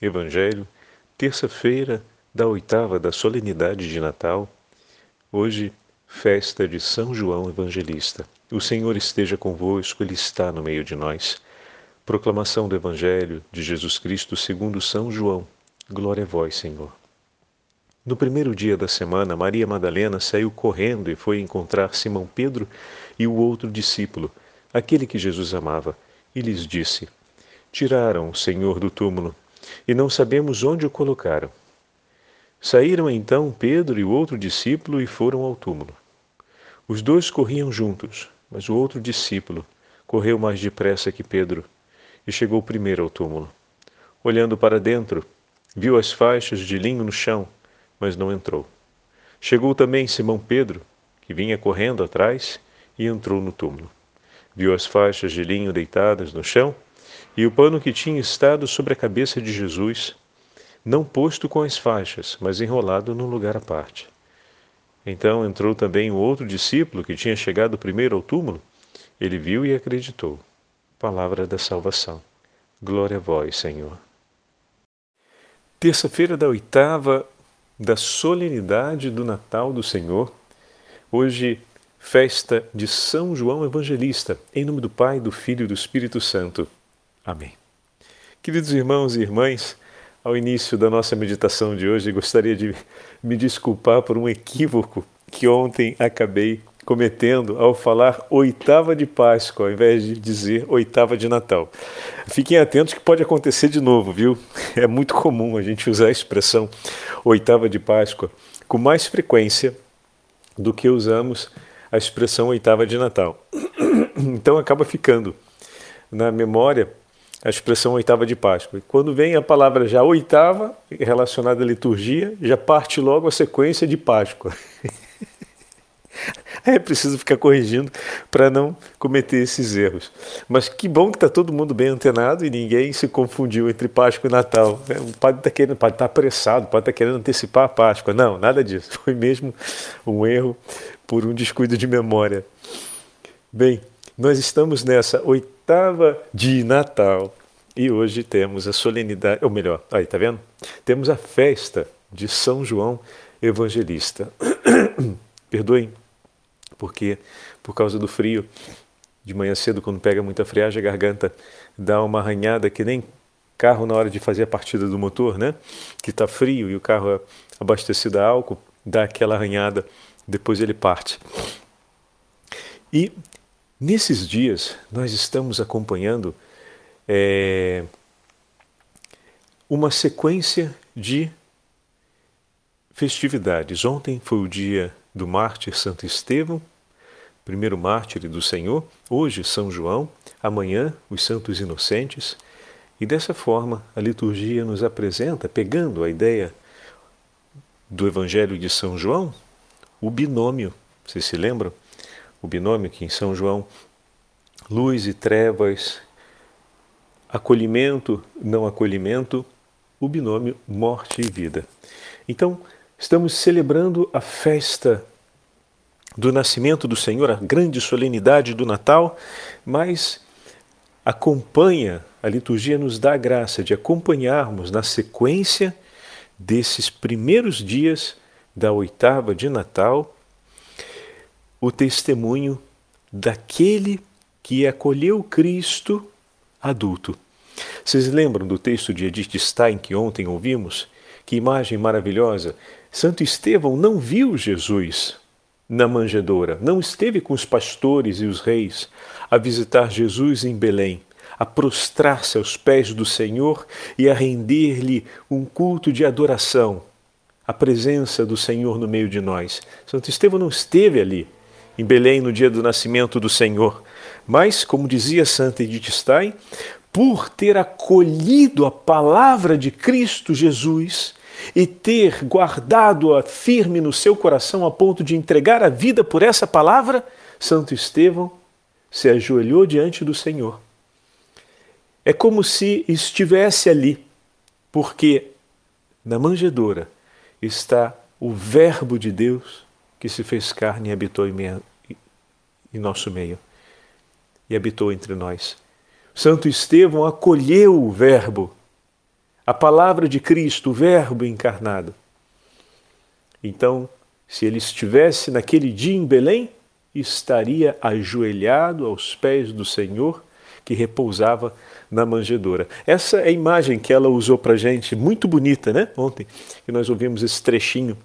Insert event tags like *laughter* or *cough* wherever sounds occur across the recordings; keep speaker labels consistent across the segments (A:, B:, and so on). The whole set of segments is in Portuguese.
A: Evangelho, terça-feira da oitava da solenidade de Natal. Hoje, festa de São João Evangelista. O Senhor esteja convosco, Ele está no meio de nós. Proclamação do Evangelho de Jesus Cristo segundo São João. Glória a vós, Senhor. No primeiro dia da semana, Maria Madalena saiu correndo e foi encontrar Simão Pedro e o outro discípulo, aquele que Jesus amava, e lhes disse: Tiraram o Senhor do túmulo e não sabemos onde o colocaram. Saíram então Pedro e o outro discípulo e foram ao túmulo. Os dois corriam juntos, mas o outro discípulo correu mais depressa que Pedro e chegou primeiro ao túmulo. Olhando para dentro, viu as faixas de linho no chão mas não entrou. Chegou também Simão Pedro, que vinha correndo atrás, e entrou no túmulo. Viu as faixas de linho deitadas no chão e o pano que tinha estado sobre a cabeça de Jesus, não posto com as faixas, mas enrolado num lugar à parte. Então entrou também o outro discípulo que tinha chegado primeiro ao túmulo. Ele viu e acreditou. Palavra da salvação. Glória a vós, Senhor. Terça-feira da oitava da solenidade do Natal do Senhor. Hoje, festa de São João Evangelista, em nome do Pai, do Filho e do Espírito Santo. Amém. Queridos irmãos e irmãs, ao início da nossa meditação de hoje, gostaria de me desculpar por um equívoco que ontem acabei cometendo ao falar oitava de Páscoa, ao invés de dizer oitava de Natal. Fiquem atentos que pode acontecer de novo, viu? É muito comum a gente usar a expressão oitava de Páscoa com mais frequência do que usamos a expressão oitava de Natal. Então acaba ficando na memória a expressão oitava de Páscoa. E quando vem a palavra já oitava, relacionada à liturgia, já parte logo a sequência de Páscoa. *laughs* É preciso ficar corrigindo para não cometer esses erros. Mas que bom que está todo mundo bem antenado e ninguém se confundiu entre Páscoa e Natal. É, o padre está querendo, pode estar tá apressado, pode estar tá querendo antecipar a Páscoa. Não, nada disso. Foi mesmo um erro por um descuido de memória. Bem, nós estamos nessa oitava de Natal e hoje temos a solenidade, ou melhor, aí tá vendo? Temos a festa de São João Evangelista. *coughs* Perdoem porque por causa do frio, de manhã cedo, quando pega muita friagem, a garganta dá uma arranhada que nem carro na hora de fazer a partida do motor, né? Que está frio e o carro é abastecido a álcool, dá aquela arranhada, depois ele parte. E nesses dias nós estamos acompanhando é, uma sequência de festividades. Ontem foi o dia do mártir Santo Estevão, primeiro mártir do Senhor, hoje São João, amanhã os santos inocentes. E dessa forma a liturgia nos apresenta, pegando a ideia do Evangelho de São João, o binômio. Vocês se lembram? O binômio que em São João, luz e trevas, acolhimento, não acolhimento, o binômio morte e vida. Então, Estamos celebrando a festa do nascimento do Senhor, a grande solenidade do Natal, mas acompanha, a liturgia nos dá a graça de acompanharmos na sequência desses primeiros dias da oitava de Natal o testemunho daquele que acolheu Cristo adulto. Vocês lembram do texto de Edith Stein que ontem ouvimos? Que imagem maravilhosa! Santo Estevão não viu Jesus na manjedoura, não esteve com os pastores e os reis a visitar Jesus em Belém, a prostrar-se aos pés do Senhor e a render-lhe um culto de adoração, a presença do Senhor no meio de nós. Santo Estevão não esteve ali, em Belém, no dia do nascimento do Senhor, mas, como dizia Santa Edith Stein, por ter acolhido a palavra de Cristo Jesus, e ter guardado-a firme no seu coração a ponto de entregar a vida por essa palavra, Santo Estevão se ajoelhou diante do Senhor. É como se estivesse ali, porque na manjedoura está o Verbo de Deus que se fez carne e habitou em, meio, em nosso meio e habitou entre nós. Santo Estevão acolheu o Verbo a palavra de Cristo, o Verbo encarnado. Então, se ele estivesse naquele dia em Belém, estaria ajoelhado aos pés do Senhor que repousava na manjedoura. Essa é a imagem que ela usou para gente, muito bonita, né? Ontem, que nós ouvimos esse trechinho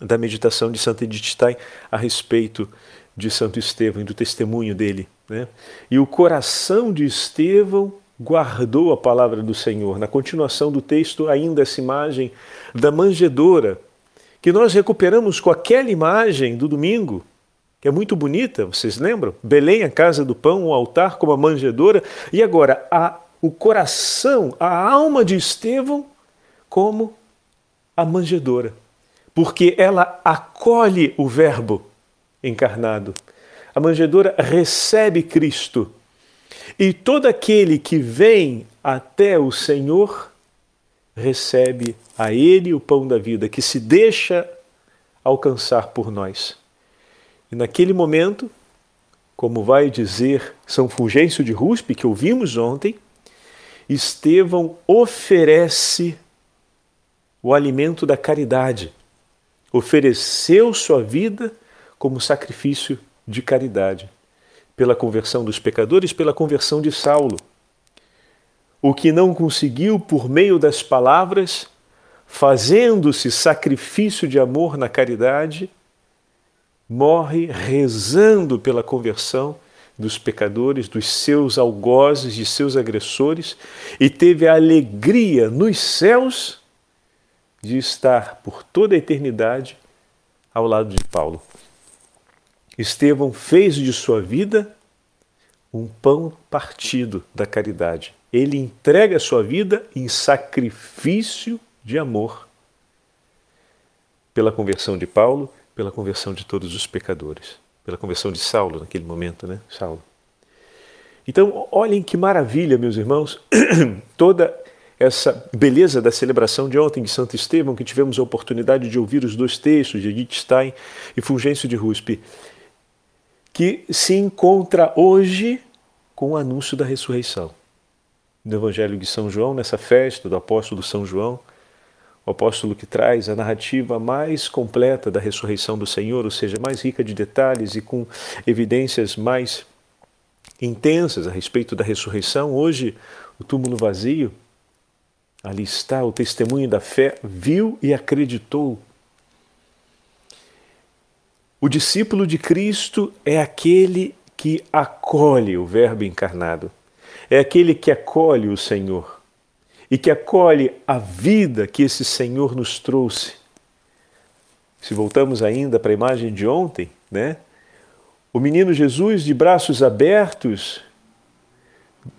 A: da meditação de Santa Edith Stein a respeito de Santo Estevão e do testemunho dele. Né? E o coração de Estevão guardou a palavra do Senhor. Na continuação do texto, ainda essa imagem da manjedoura, que nós recuperamos com aquela imagem do domingo, que é muito bonita, vocês lembram? Belém, a casa do pão, o altar como a manjedoura, e agora a, o coração, a alma de Estevão como a manjedoura, porque ela acolhe o Verbo encarnado. A manjedoura recebe Cristo. E todo aquele que vem até o Senhor recebe a Ele o pão da vida, que se deixa alcançar por nós. E naquele momento, como vai dizer São Fulgêncio de Ruspe, que ouvimos ontem, Estevão oferece o alimento da caridade, ofereceu sua vida como sacrifício de caridade, pela conversão dos pecadores, pela conversão de Saulo. O que não conseguiu por meio das palavras, fazendo-se sacrifício de amor na caridade, morre rezando pela conversão dos pecadores, dos seus algozes, de seus agressores, e teve a alegria nos céus de estar por toda a eternidade ao lado de Paulo. Estevão fez de sua vida um pão partido da caridade. Ele entrega a sua vida em sacrifício de amor pela conversão de Paulo, pela conversão de todos os pecadores, pela conversão de Saulo naquele momento, né? Saulo. Então, olhem que maravilha, meus irmãos, *clears throat* toda essa beleza da celebração de ontem de Santo Estevão, que tivemos a oportunidade de ouvir os dois textos de Edith Stein e Fulgêncio de Ruspe que se encontra hoje com o anúncio da ressurreição. No Evangelho de São João, nessa festa do apóstolo São João, o apóstolo que traz a narrativa mais completa da ressurreição do Senhor, ou seja, mais rica de detalhes e com evidências mais intensas a respeito da ressurreição. Hoje, o túmulo vazio, ali está o testemunho da fé, viu e acreditou o discípulo de Cristo é aquele que acolhe o Verbo encarnado, é aquele que acolhe o Senhor e que acolhe a vida que esse Senhor nos trouxe. Se voltamos ainda para a imagem de ontem, né? O menino Jesus de braços abertos,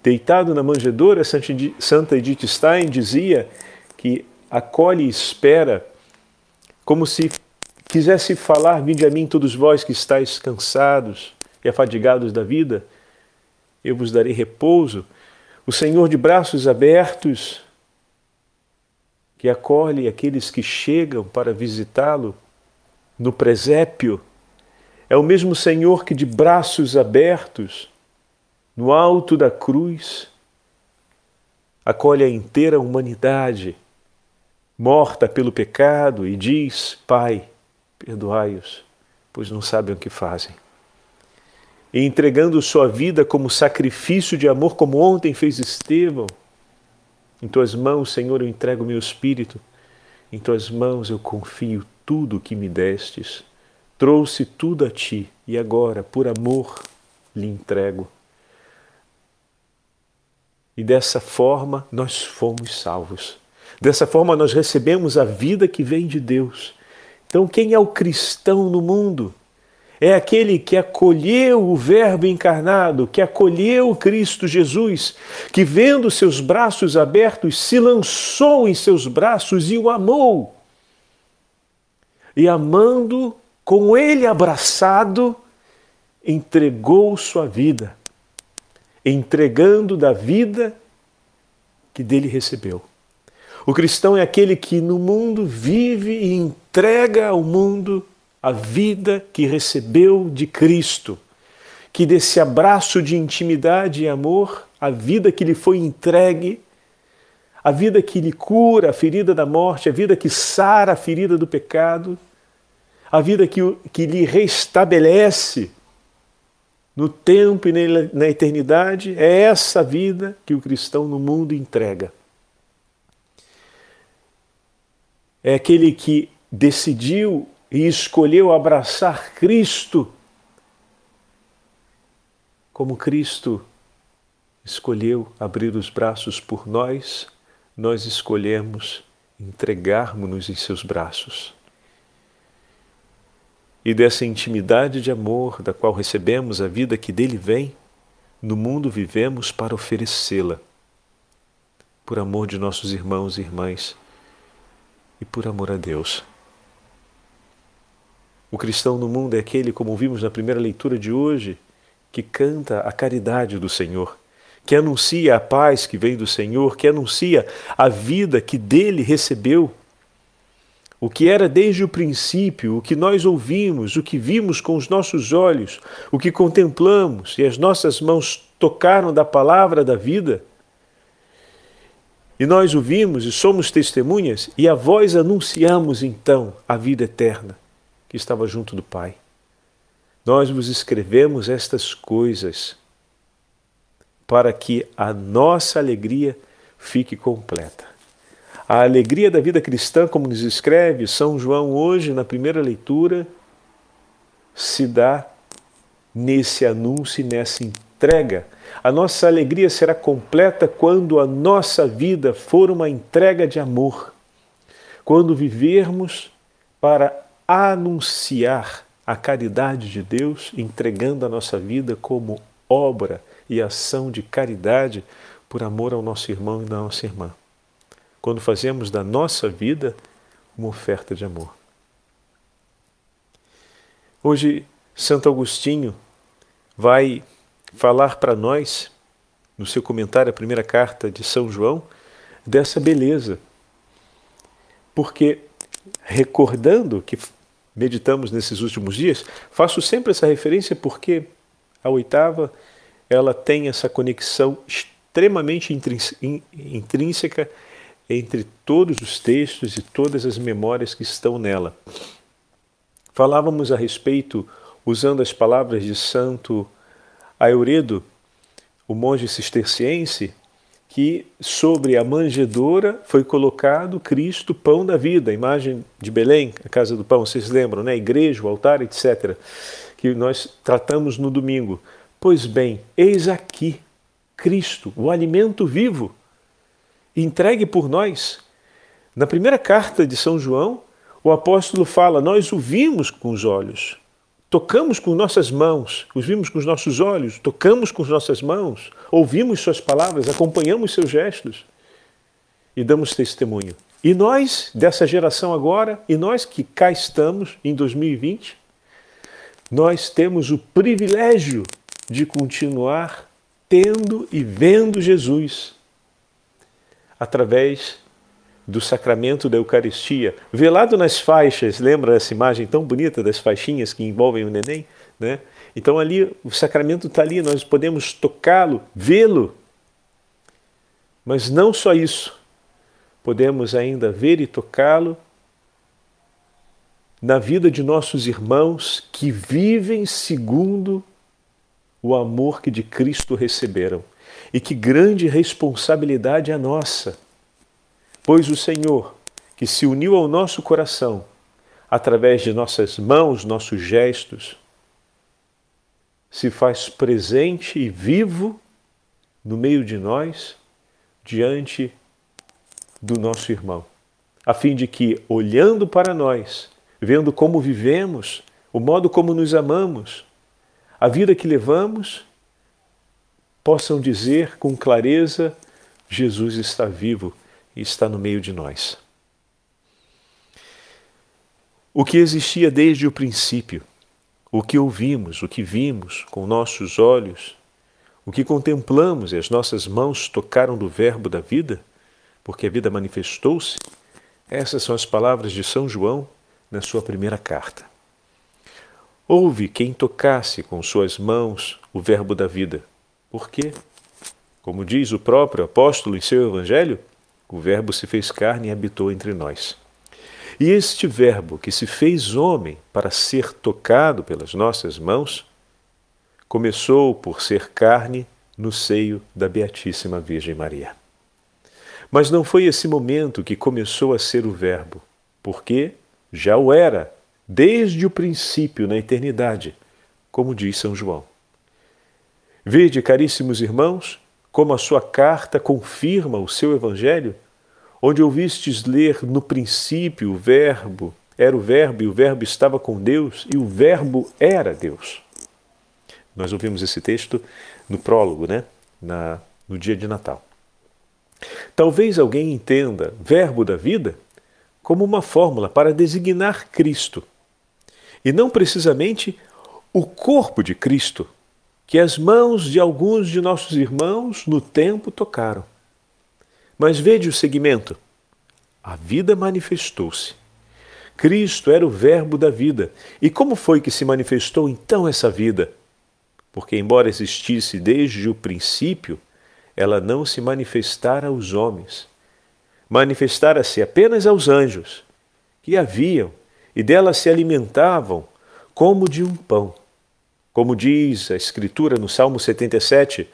A: deitado na manjedoura, Santa Edith Stein dizia que acolhe e espera como se quisesse falar, vinde a mim todos vós que estáis cansados e afadigados da vida, eu vos darei repouso. O Senhor de braços abertos, que acolhe aqueles que chegam para visitá-lo no presépio, é o mesmo Senhor que de braços abertos, no alto da cruz, acolhe a inteira humanidade morta pelo pecado e diz: Pai, perdoai-os, pois não sabem o que fazem. E entregando sua vida como sacrifício de amor, como ontem fez Estevão, em tuas mãos, Senhor, eu entrego meu espírito, em tuas mãos eu confio tudo o que me destes. Trouxe tudo a ti e agora, por amor, lhe entrego. E dessa forma nós fomos salvos. Dessa forma nós recebemos a vida que vem de Deus então, quem é o cristão no mundo? É aquele que acolheu o Verbo encarnado, que acolheu Cristo Jesus, que, vendo seus braços abertos, se lançou em seus braços e o amou. E amando, com ele abraçado, entregou sua vida, entregando da vida que dele recebeu. O cristão é aquele que no mundo vive e entrega ao mundo a vida que recebeu de Cristo, que desse abraço de intimidade e amor, a vida que lhe foi entregue, a vida que lhe cura a ferida da morte, a vida que sara a ferida do pecado, a vida que, que lhe restabelece no tempo e na eternidade, é essa vida que o cristão no mundo entrega. É aquele que decidiu e escolheu abraçar Cristo como Cristo escolheu abrir os braços por nós, nós escolhemos entregarmos-nos em seus braços. E dessa intimidade de amor da qual recebemos a vida que dele vem, no mundo vivemos para oferecê-la, por amor de nossos irmãos e irmãs e por amor a Deus. O cristão no mundo é aquele, como vimos na primeira leitura de hoje, que canta a caridade do Senhor, que anuncia a paz que vem do Senhor, que anuncia a vida que dele recebeu. O que era desde o princípio, o que nós ouvimos, o que vimos com os nossos olhos, o que contemplamos e as nossas mãos tocaram da palavra da vida. E nós ouvimos e somos testemunhas, e a vós anunciamos então a vida eterna que estava junto do Pai. Nós vos escrevemos estas coisas para que a nossa alegria fique completa. A alegria da vida cristã, como nos escreve São João hoje na primeira leitura, se dá nesse anúncio e nessa entrega. A nossa alegria será completa quando a nossa vida for uma entrega de amor, quando vivermos para anunciar a caridade de Deus, entregando a nossa vida como obra e ação de caridade por amor ao nosso irmão e da nossa irmã. Quando fazemos da nossa vida uma oferta de amor. Hoje, Santo Agostinho vai falar para nós, no seu comentário à primeira carta de São João, dessa beleza. Porque, recordando que meditamos nesses últimos dias, faço sempre essa referência porque a oitava ela tem essa conexão extremamente intrínseca entre todos os textos e todas as memórias que estão nela. Falávamos a respeito, usando as palavras de Santo Aeuredo, o monge cisterciense, que sobre a manjedoura foi colocado Cristo, pão da vida, a imagem de Belém, a casa do pão, vocês lembram, né? A igreja, o altar, etc., que nós tratamos no domingo. Pois bem, eis aqui Cristo, o alimento vivo, entregue por nós. Na primeira carta de São João, o apóstolo fala: Nós o vimos com os olhos, tocamos com nossas mãos, os vimos com os nossos olhos, tocamos com as nossas mãos, ouvimos Suas palavras, acompanhamos seus gestos e damos testemunho. E nós, dessa geração agora, e nós que cá estamos em 2020, nós temos o privilégio de continuar tendo e vendo Jesus através do sacramento da Eucaristia, velado nas faixas, lembra essa imagem tão bonita das faixinhas que envolvem o neném? Né? Então ali o sacramento está ali, nós podemos tocá-lo, vê-lo. Mas não só isso, podemos ainda ver e tocá-lo na vida de nossos irmãos que vivem segundo o amor que de Cristo receberam. E que grande responsabilidade é nossa. Pois o Senhor, que se uniu ao nosso coração, através de nossas mãos, nossos gestos, se faz presente e vivo no meio de nós, diante do nosso irmão, a fim de que, olhando para nós, vendo como vivemos, o modo como nos amamos, a vida que levamos, possam dizer com clareza: Jesus está vivo e está no meio de nós. O que existia desde o princípio, o que ouvimos, o que vimos com nossos olhos, o que contemplamos e as nossas mãos tocaram do Verbo da vida, porque a vida manifestou-se, essas são as palavras de São João na sua primeira carta. Houve quem tocasse com suas mãos o Verbo da vida. Por quê? Como diz o próprio apóstolo em seu Evangelho, o Verbo se fez carne e habitou entre nós. E este Verbo que se fez homem para ser tocado pelas nossas mãos, começou por ser carne no seio da Beatíssima Virgem Maria. Mas não foi esse momento que começou a ser o Verbo, porque já o era desde o princípio, na eternidade, como diz São João. Vede, caríssimos irmãos, como a sua carta confirma o seu Evangelho, onde ouvistes ler no princípio o Verbo, era o Verbo e o Verbo estava com Deus e o Verbo era Deus. Nós ouvimos esse texto no prólogo, né? Na, no dia de Natal. Talvez alguém entenda Verbo da vida como uma fórmula para designar Cristo, e não precisamente o corpo de Cristo, que as mãos de alguns de nossos irmãos no tempo tocaram. Mas vede o segmento. A vida manifestou-se. Cristo era o Verbo da vida. E como foi que se manifestou então essa vida? Porque, embora existisse desde o princípio, ela não se manifestara aos homens. Manifestara-se apenas aos anjos, que haviam e dela se alimentavam como de um pão. Como diz a Escritura no Salmo 77,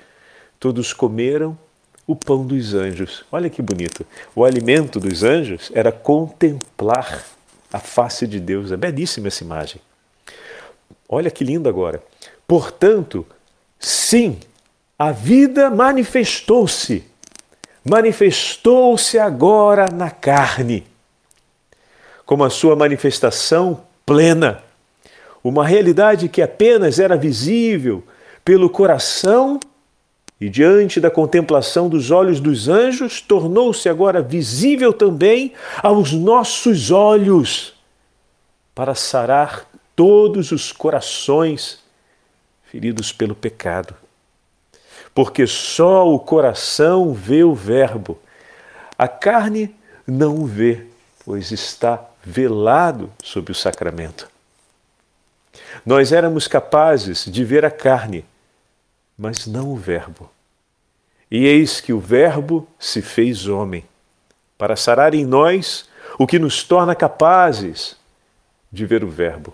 A: todos comeram o pão dos anjos. Olha que bonito. O alimento dos anjos era contemplar a face de Deus. É belíssima essa imagem. Olha que lindo agora. Portanto, sim, a vida manifestou-se. Manifestou-se agora na carne, como a sua manifestação plena. Uma realidade que apenas era visível pelo coração e diante da contemplação dos olhos dos anjos, tornou-se agora visível também aos nossos olhos, para sarar todos os corações feridos pelo pecado. Porque só o coração vê o Verbo, a carne não o vê, pois está velado sob o sacramento. Nós éramos capazes de ver a carne, mas não o Verbo. E eis que o Verbo se fez homem, para sarar em nós o que nos torna capazes de ver o Verbo.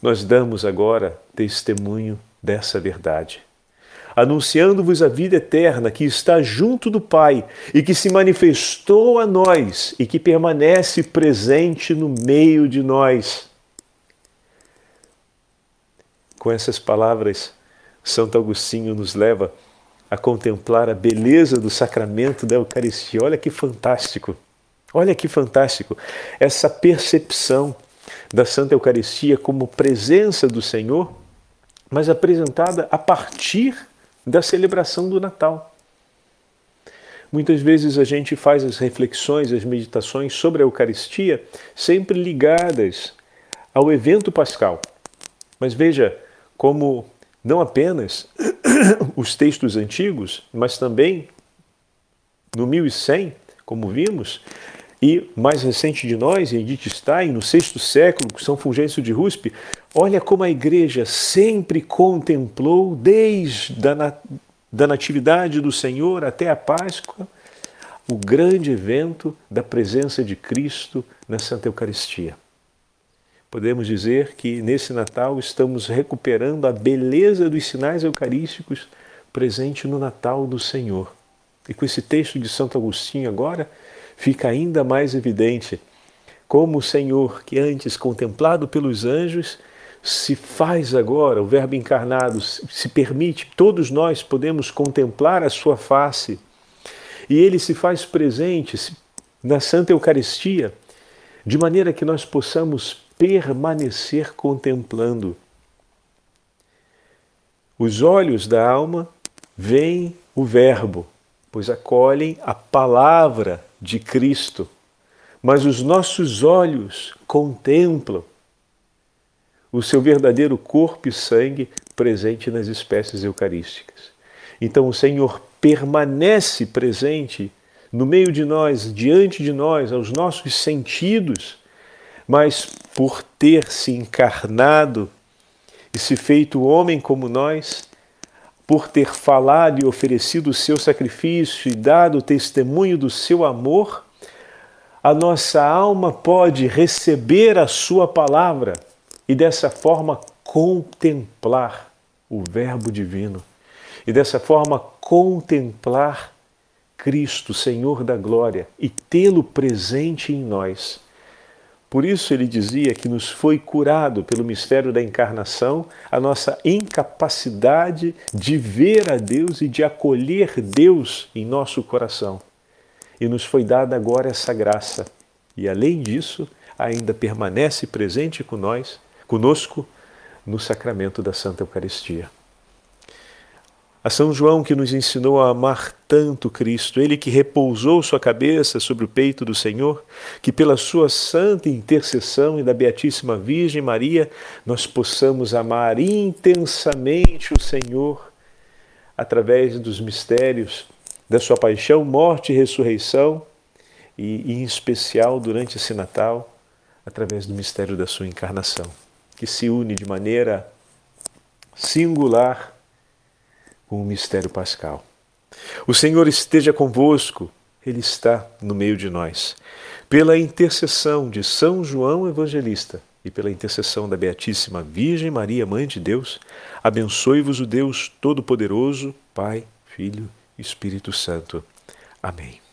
A: Nós damos agora testemunho dessa verdade, anunciando-vos a vida eterna que está junto do Pai e que se manifestou a nós e que permanece presente no meio de nós. Com essas palavras, Santo Agostinho nos leva a contemplar a beleza do sacramento da Eucaristia. Olha que fantástico! Olha que fantástico! Essa percepção da Santa Eucaristia como presença do Senhor, mas apresentada a partir da celebração do Natal. Muitas vezes a gente faz as reflexões, as meditações sobre a Eucaristia sempre ligadas ao evento pascal. Mas veja, como não apenas *coughs* os textos antigos, mas também no 1100, como vimos, e mais recente de nós, Edith Stein, no sexto século, São Fulgêncio de Ruspe, olha como a igreja sempre contemplou, desde a da Natividade do Senhor até a Páscoa, o grande evento da presença de Cristo na Santa Eucaristia. Podemos dizer que nesse Natal estamos recuperando a beleza dos sinais eucarísticos presente no Natal do Senhor. E com esse texto de Santo Agostinho agora, fica ainda mais evidente como o Senhor, que antes contemplado pelos anjos, se faz agora, o Verbo encarnado, se permite, todos nós podemos contemplar a sua face. E ele se faz presente na Santa Eucaristia, de maneira que nós possamos permanecer contemplando. Os olhos da alma veem o Verbo, pois acolhem a palavra de Cristo, mas os nossos olhos contemplam o seu verdadeiro corpo e sangue presente nas espécies eucarísticas. Então o Senhor permanece presente no meio de nós, diante de nós, aos nossos sentidos mas por ter se encarnado e se feito homem como nós, por ter falado e oferecido o seu sacrifício e dado testemunho do seu amor, a nossa alma pode receber a sua palavra e dessa forma contemplar o Verbo divino e dessa forma contemplar Cristo, Senhor da glória, e tê-lo presente em nós. Por isso ele dizia que nos foi curado pelo mistério da encarnação a nossa incapacidade de ver a Deus e de acolher Deus em nosso coração. E nos foi dada agora essa graça. E além disso, ainda permanece presente com nós, conosco no sacramento da Santa Eucaristia. A São João que nos ensinou a amar tanto Cristo, ele que repousou sua cabeça sobre o peito do Senhor, que pela sua santa intercessão e da Beatíssima Virgem Maria nós possamos amar intensamente o Senhor através dos mistérios da sua paixão, morte e ressurreição e, em especial durante esse Natal, através do mistério da sua encarnação, que se une de maneira singular com o mistério pascal. O Senhor esteja convosco, Ele está no meio de nós. Pela intercessão de São João Evangelista e pela intercessão da Beatíssima Virgem Maria, Mãe de Deus, abençoe-vos o Deus Todo-Poderoso, Pai, Filho e Espírito Santo. Amém.